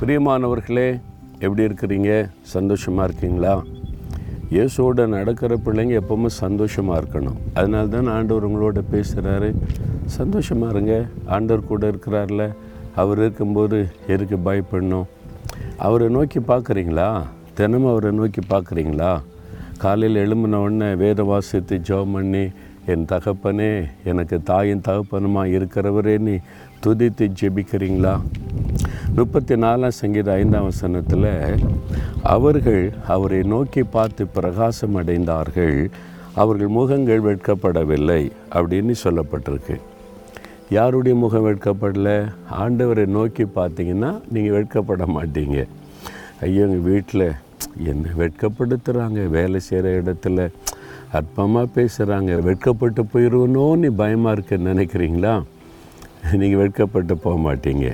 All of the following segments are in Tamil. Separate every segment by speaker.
Speaker 1: பிரியமானவர்களே எப்படி இருக்கிறீங்க? சந்தோஷமாக இருக்கீங்களா? இயேசுவோட நடக்கிற பிள்ளைங்க எப்பவுமே சந்தோஷமாக இருக்கணும். அதனால தான் ஆண்டவர் உங்களோட பேசுகிறாரு சந்தோஷமாக இருங்க. ஆண்டவர் கூட இருக்கிறார்ல. அவர் இருக்கும்போது எதுக்கு பயப்படணும்? அவரை நோக்கி பார்க்குறீங்களா? தினமும் அவரை நோக்கி பார்க்குறீங்களா? காலையில் எழும்பின உடனே வேத வாசித்து ஜெபம் பண்ணி என் தகப்பனே எனக்கு தாயின் தகப்பனுமா இருக்கிறவரே நீ துதித்து ஜெபிக்கிறீங்களா? முப்பத்தி நாலாம் சங்கீத ஐந்தாம் வசனத்தில் அவர்கள் அவரை நோக்கி பார்த்து பிரகாசம் அடைந்தார்கள் அவர்கள் முகங்கள் வெட்கப்படவில்லை அப்படின்னு சொல்லப்பட்டிருக்கு. யாருடைய முகம் வெட்கப்படல? ஆண்டவரை நோக்கி பார்த்தீங்கன்னா நீங்கள் வெட்கப்பட மாட்டீங்க. ஐயோ எங்கள் வீட்டில் என்ன வெட்கப்படுத்துகிறாங்க வேலை செய்கிற இடத்துல அற்பமாக பேசுகிறாங்க வெட்கப்பட்டு போயிடுவனோன்னு பயமாக இருக்குன்னு நினைக்கிறீங்களா? நீங்கள் வெட்கப்பட்டு போக மாட்டீங்க.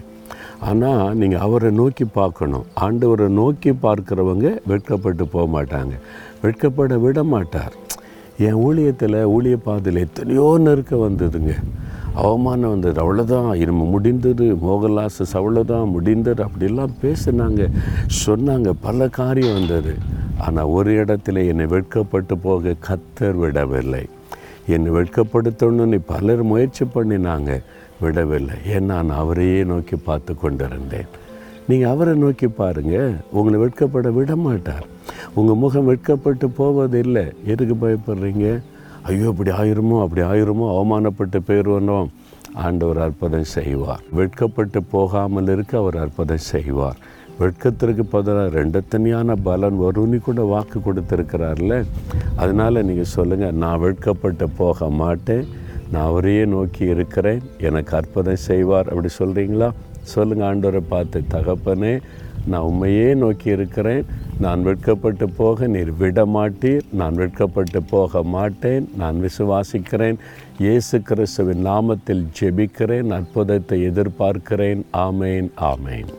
Speaker 1: ஆனால் நீங்கள் அவரை நோக்கி பார்க்கணும். ஆண்டவரை நோக்கி பார்க்குறவங்க வெட்கப்பட்டு போக மாட்டாங்க. வெட்கப்பட விட மாட்டார். என் ஊழியத்தில் ஊழிய பாதையில் எத்தனையோ நெருக்க வந்ததுங்க. அவமானம் வந்தது அவ்வளோதான் இனிமே முடிந்தது. மோகன்லாசஸ் அவ்வளோதான் முடிந்தது. அப்படிலாம் பேசினாங்க. சொன்னாங்க பல காரியம் வந்தது. ஆனால் ஒரு இடத்துல என்னை வெட்கப்பட்டு போக கத்தர் விடவில்லை. என்னை வெட்கப்படுத்தணும்னு பலர் முயற்சி பண்ணினாங்க. விடவில்லை. ஏன் நான் அவரையே நோக்கி பார்த்து கொண்டிருந்தேன். நீங்கள் அவரை நோக்கி பாருங்கள் உங்களை வெட்கப்பட விட மாட்டார் உங்கள் முகம் வெட்கப்பட்டு போவதில்லை. எதுக்கு பயப்படுறீங்க? ஐயோ அப்படி ஆயிருமோ அப்படி ஆயிருமோ அவமானப்பட்டு போயிடுவோம் ஆண்டவர் அற்புதம் செய்வார். வெட்கப்பட்டு போகாமல் இருக்க அவர் அற்புதம் செய்வார். வெட்கத்திற்கு பதிலாக ரெண்டு தனியான பலன் வரும்னு கூட வாக்கு கொடுத்துருக்கிறார்ல. அதனால் நீங்கள் சொல்லுங்கள் நான் வெட்கப்பட்டு போக மாட்டேன். நான் அவரையே நோக்கி இருக்கிறேன். எனக்கு அற்புதம் செய்வார் அப்படி சொல்கிறீங்களா சொல்லுங்கள் ஆண்டவரை பார்த்து தகப்பனே நான் உண்மையே நோக்கி இருக்கிறேன். நான் வெட்கப்பட்டு போக நீர் விட மாட்டீர் நான் வெட்கப்பட்டு போக மாட்டேன். நான் விசுவாசிக்கிறேன். இயேசு கிறிஸ்துவின் நாமத்தில் ஜெபிக்கிறேன். அற்புதத்தை எதிர்பார்க்கிறேன். ஆமேன் ஆமேன்.